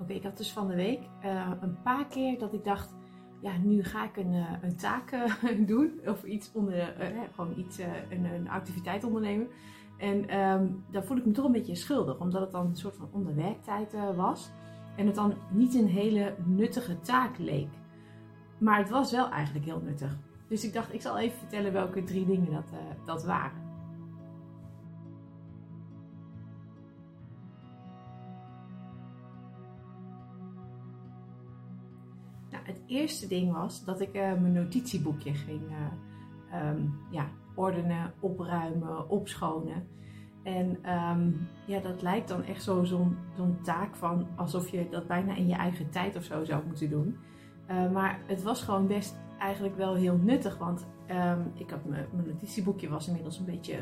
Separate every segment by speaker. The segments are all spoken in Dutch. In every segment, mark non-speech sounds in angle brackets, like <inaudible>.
Speaker 1: Oké, ik had dus van de week uh, een paar keer dat ik dacht, ja, nu ga ik een, uh, een taak uh, <laughs> doen of iets onder, gewoon iets, een, een, activiteit ondernemen. En um, daar voel ik me toch een beetje schuldig, omdat het dan een soort van onder werktijd was en het dan niet een hele nuttige taak leek. Maar het was wel eigenlijk heel nuttig. Dus ik dacht, ik zal even vertellen welke drie dingen dat, dat waren. Eerste ding was dat ik uh, mijn notitieboekje ging uh, um, ja, ordenen, opruimen, opschonen. En um, ja, dat lijkt dan echt zo'n zo zo'n taak van alsof je dat bijna in je eigen tijd of zo zou moeten doen. Uh, maar het was gewoon best eigenlijk wel heel nuttig, want um, ik had mijn notitieboekje was inmiddels een beetje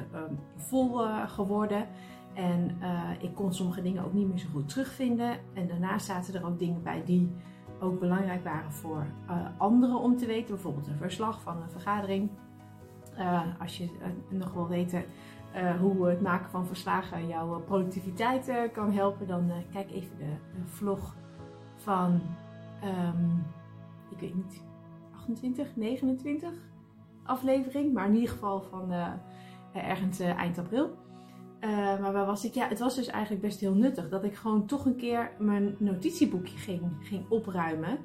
Speaker 1: vol geworden. En ik kon sommige dingen ook niet meer zo goed terugvinden. En daarnaast zaten er ook dingen bij die ook belangrijk waren voor uh, anderen om te weten. Bijvoorbeeld een verslag van een vergadering. Uh, als je uh, nog wil weten hoe het maken van verslagen jouw productiviteit kan helpen, dan kijk even de, vlog van, um, ik weet niet, 28, 29 aflevering, maar in ieder geval van ergens eind april. Uh, maar waar was ik? Ja, het was dus eigenlijk best heel nuttig dat ik gewoon toch een keer mijn notitieboekje ging, ging opruimen.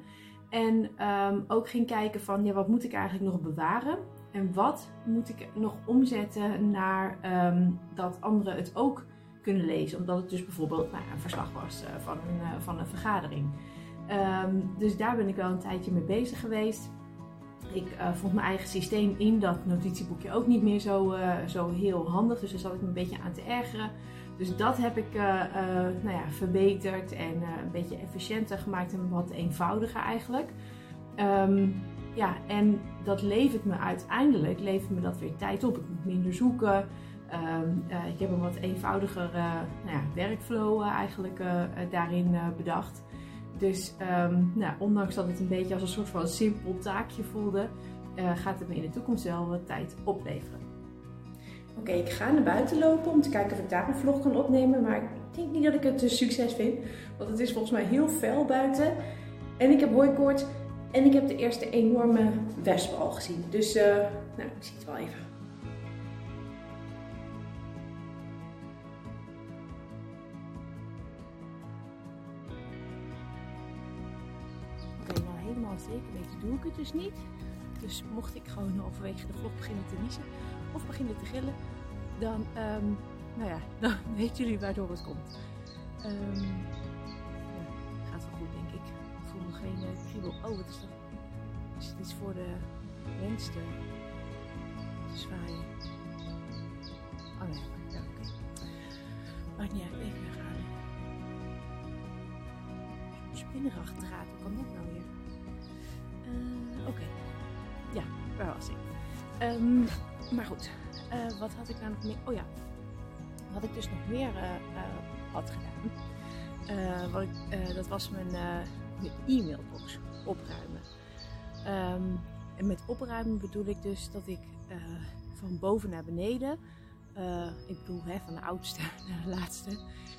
Speaker 1: En um, ook ging kijken van, ja, wat moet ik eigenlijk nog bewaren? En wat moet ik nog omzetten naar um, dat anderen het ook kunnen lezen? Omdat het dus bijvoorbeeld nou, een verslag was uh, van, een, uh, van een vergadering. Um, dus daar ben ik wel een tijdje mee bezig geweest. Ik uh, vond mijn eigen systeem in dat notitieboekje ook niet meer zo, uh, zo heel handig. Dus daar zat ik me een beetje aan te ergeren. Dus dat heb ik uh, nou ja, verbeterd en een beetje efficiënter gemaakt en wat eenvoudiger eigenlijk. Um, ja, en dat levert me uiteindelijk levert me dat weer tijd op. Ik moet minder zoeken. Um, ik heb een wat eenvoudiger nou ja, workflow eigenlijk daarin bedacht. Dus um, nou, ondanks dat het een beetje als een soort van simpel taakje voelde, uh, gaat het me in de toekomst wel wat tijd opleveren. Oké, ik ga naar buiten lopen om te kijken of ik daar een vlog kan opnemen. Maar ik denk niet dat ik het een succes vind. Want het is volgens mij heel fel buiten. En ik heb hooikoorts. En ik heb de eerste enorme wesp al gezien. Dus uh, nou, ik zie het wel even. Zeker weten doe ik het dus niet. Dus mocht ik gewoon halverwege de vlog beginnen te niezen of beginnen te gillen, dan, um, nou ja, <laughs> dan weten jullie waardoor het komt. Um, gaat wel goed, denk ik. Ik voel nog geen uh, kriebel. Oh, wat is dat? Is het iets voor de mensen te, zwaaien? Oh nee, ja, oké. Okay. Maakt niet uit, even weghalen. Spinnerig draad, hoe kan dat nou weer? Oké. Ja, waar was ik? Um, maar goed, uh, wat had ik nou nog meer? Oh ja, wat ik dus nog meer uh, had gedaan. wat ik, dat was mijn, e-mailbox opruimen. Um, en met opruimen bedoel ik dus dat ik van boven naar beneden, ik bedoel hè, van de oudste <laughs> naar de laatste,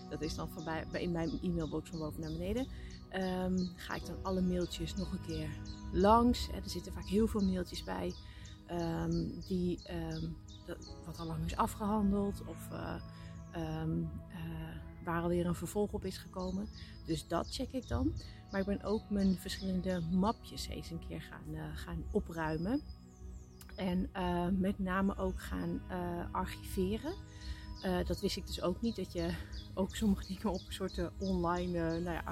Speaker 1: dat is dan van bij, in mijn e-mailbox van boven naar beneden, um, ga ik dan alle mailtjes nog een keer langs. Er zitten vaak heel veel mailtjes bij um, die um, wat al lang is afgehandeld of uh, um, uh, waar alweer een vervolg op is gekomen. Dus dat check ik dan. Maar ik ben ook mijn verschillende mapjes eens een keer gaan, uh, gaan opruimen. En met name ook gaan archiveren. dat wist ik dus ook niet, dat je ook sommige dingen op een soort online nou ja,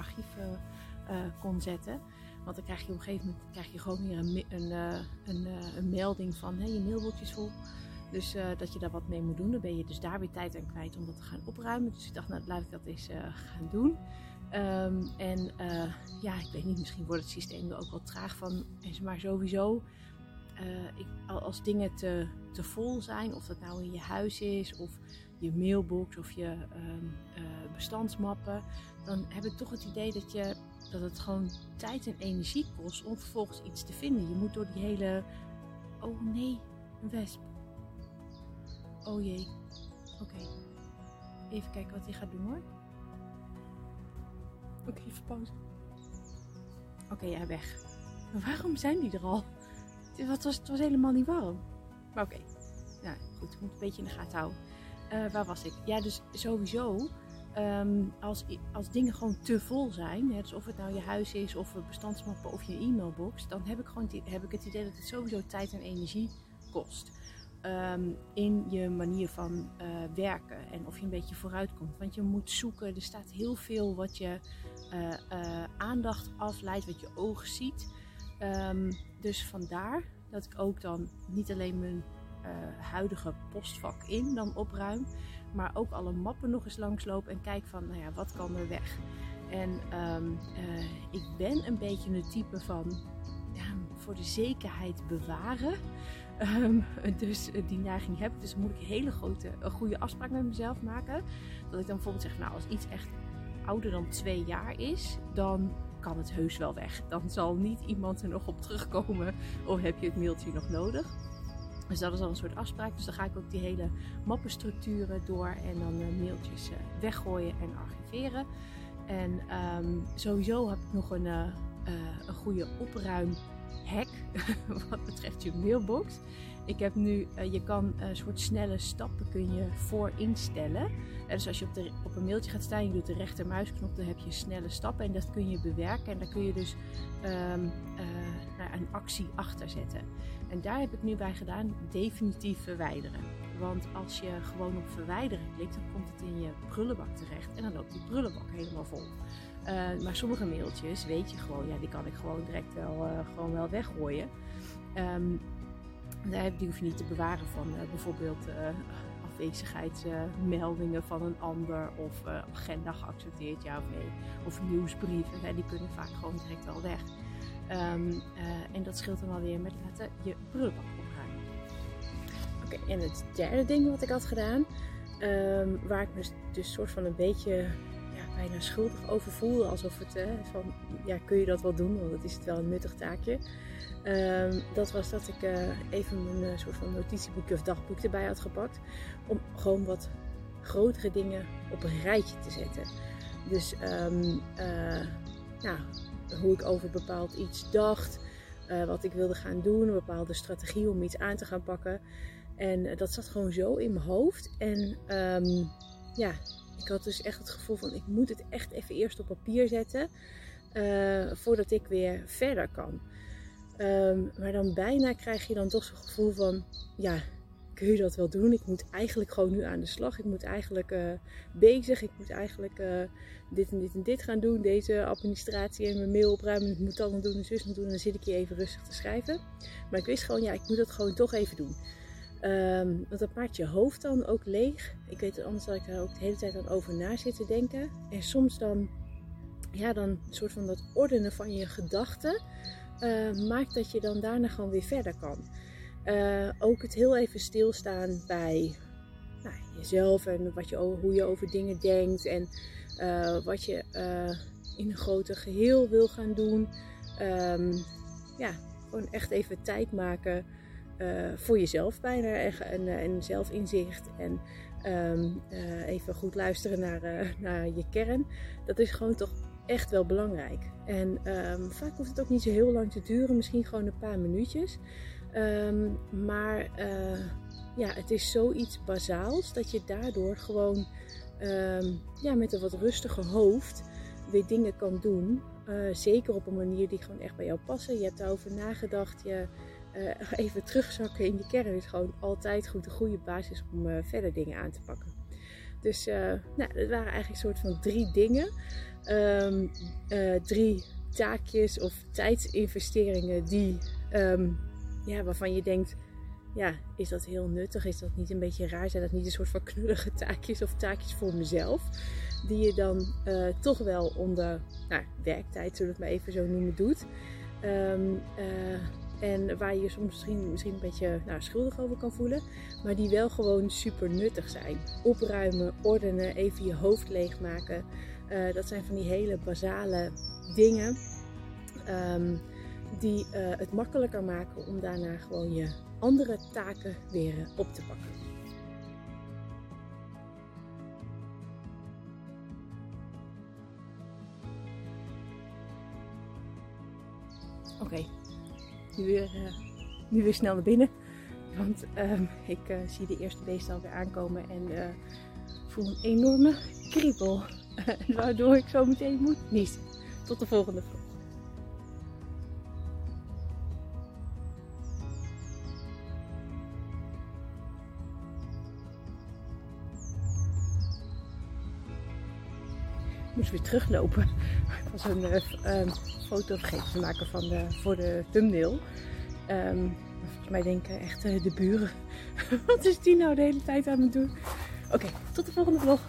Speaker 1: kon zetten. Want dan krijg je op een gegeven moment krijg je gewoon weer een, een, eh, een, eh, een melding van hey, je mailbox is vol. Dus uh, dat je daar wat mee moet doen. Dan ben je dus daar weer tijd aan kwijt om dat te gaan opruimen. Dus ik dacht, nou laat ik dat eens uh, gaan doen. Um, en uh, ja, ik weet niet, misschien wordt het systeem er ook wel traag van. Maar sowieso, ik, als dingen te, te vol zijn, of dat nou in je huis is, of je mailbox of je um, bestandsmappen, dan heb ik toch het idee dat je dat het gewoon tijd en energie kost om vervolgens iets te vinden. Je moet door die hele. Oh nee, een wesp. Oh jee. Oké. Okay. Even kijken wat hij gaat doen hoor. Oké, even pauze. Oké, ja, weg. Maar waarom zijn die er al? Het was, het was helemaal niet warm. Maar oké. Nou, goed. Ik moet een beetje in de gaten houden. Uh, waar was ik? Ja, dus sowieso. Ehm, als, als dingen gewoon te vol zijn, hè, dus of het nou je huis is, of bestandsmappen of je e-mailbox, dan heb ik, gewoon heb ik het idee dat het sowieso tijd en energie kost. Um, in je manier van uh, werken en of je een beetje vooruit komt. Want je moet zoeken, er staat heel veel wat je uh, uh, aandacht afleidt, wat je oog ziet. Um, dus vandaar dat ik ook dan niet alleen mijn huidige postvak in dan opruim, maar ook alle mappen nog eens langsloop en kijk van, nou ja, wat kan er weg? En um, ik ben een beetje een type van voor de zekerheid bewaren. Um, <laughs> dus die neiging heb ik. Dus moet ik een hele grote, een goede afspraak met mezelf maken. Dat ik dan bijvoorbeeld zeg, nou als iets echt ouder dan twee jaar is, dan kan het heus wel weg. Dan zal niet iemand er nog op terugkomen of heb je het mailtje nog nodig. Dus dat is al een soort afspraak. Dus dan ga ik ook die hele mappenstructuren door en dan uh, mailtjes uh, weggooien en archiveren. En um, sowieso heb ik nog een, uh, een goede opruimhack <laughs> wat betreft je mailbox. Ik heb nu, je kan een soort snelle stappen kun je voor instellen. dus als je op, de, op een mailtje gaat staan, je doet de rechtermuisknop, dan heb je snelle stappen en dat kun je bewerken. En daar kun je dus um, een actie achter zetten. En daar heb ik nu bij gedaan, definitief verwijderen. Want als je gewoon op verwijderen klikt, dan komt het in je prullenbak terecht. En dan loopt die prullenbak helemaal vol. Uh, maar sommige mailtjes weet je gewoon, ja, die kan ik gewoon direct wel, uh, gewoon wel weggooien. Um, die hoef je niet te bewaren van uh, bijvoorbeeld afwezigheidsmeldingen van een ander. Of agenda geaccepteerd, ja of nee. Of nieuwsbrieven, die kunnen vaak gewoon direct wel weg. Uh, en dat scheelt dan alweer met laten je prullenbak opruimen. En het derde ding wat ik had gedaan, um, waar ik me dus soort van een beetje ja, bijna schuldig over voelde. Alsof het van, ja, kun je dat wel doen? Want het is het wel een nuttig taakje. Um, dat was dat ik uh, even mijn uh, soort van notitieboekje of dagboek erbij had gepakt. Om gewoon wat grotere dingen op een rijtje te zetten. Dus um, nou, hoe ik over bepaald iets dacht, wat ik wilde gaan doen, een bepaalde strategie om iets aan te gaan pakken. En uh, dat zat gewoon zo in mijn hoofd. En um, ja, ik had dus echt het gevoel van ik moet het echt even eerst op papier zetten uh, voordat ik weer verder kan. Um, maar dan bijna krijg je dan toch zo'n gevoel van ja, kun je dat wel doen? Ik moet eigenlijk gewoon nu aan de slag. Ik moet eigenlijk uh, bezig. Ik moet eigenlijk dit en dit en dit gaan doen. Deze administratie en mijn mail opruimen. Ik moet dat nog doen en zus nog doen. En dan zit ik hier even rustig te schrijven. Maar ik wist gewoon, ja, ik moet dat gewoon toch even doen. Um, want dat maakt je hoofd dan ook leeg. Ik weet het, anders dat ik daar ook de hele tijd aan over na zit te denken. En soms dan, ja, dan een soort van dat ordenen van je gedachten. Uh, maakt dat je dan daarna gewoon weer verder kan. Uh, ook het heel even stilstaan bij nou, jezelf en wat je, hoe je over dingen denkt en uh, wat je in een groter geheel wil gaan doen. Um, ja, gewoon echt even tijd maken voor jezelf bijna en, en zelfinzicht en um, even goed luisteren naar, naar je kern. Dat is gewoon toch echt wel belangrijk. En um, vaak hoeft het ook niet zo heel lang te duren, misschien gewoon een paar minuutjes. Um, maar ja, het is zoiets bazaals dat je daardoor gewoon ja, met een wat rustiger hoofd weer dingen kan doen. Zeker op een manier die gewoon echt bij jou passen. Je hebt daarover nagedacht. Je, uh, <laughs> even terugzakken in je kern is gewoon altijd goed. Een goede basis om verder dingen aan te pakken. Dus nou, dat waren eigenlijk een soort van drie dingen. Um, drie taakjes of tijdsinvesteringen die ja, waarvan je denkt, ja, is dat heel nuttig? Is dat niet een beetje raar? Zijn dat niet een soort van knullige taakjes of taakjes voor mezelf? Die je dan toch wel onder nou, werktijd, zullen we het maar even zo noemen, doet. Uh, en waar je je soms misschien, misschien een beetje nou, schuldig over kan voelen. Maar die wel gewoon super nuttig zijn. Opruimen, ordenen, even je hoofd leegmaken. Eh, dat zijn van die hele basale dingen. Ehm, die eh, het makkelijker maken om daarna gewoon je andere taken weer eh, op te pakken. Oké nu, weer, nu weer snel naar binnen. Want um, ik uh, zie de eerste beesten alweer aankomen en uh, voel een enorme kriebel. <laughs> waardoor ik zo meteen moet niezen. Tot de volgende vlog. Moest weer teruglopen. <laughs> Ik was een uh, um, foto vergeten te maken van de, voor de thumbnail. Um, volgens mij denken echt uh, de buren. <laughs> Wat is die nou de hele tijd aan het doen? Oké, tot de volgende vlog.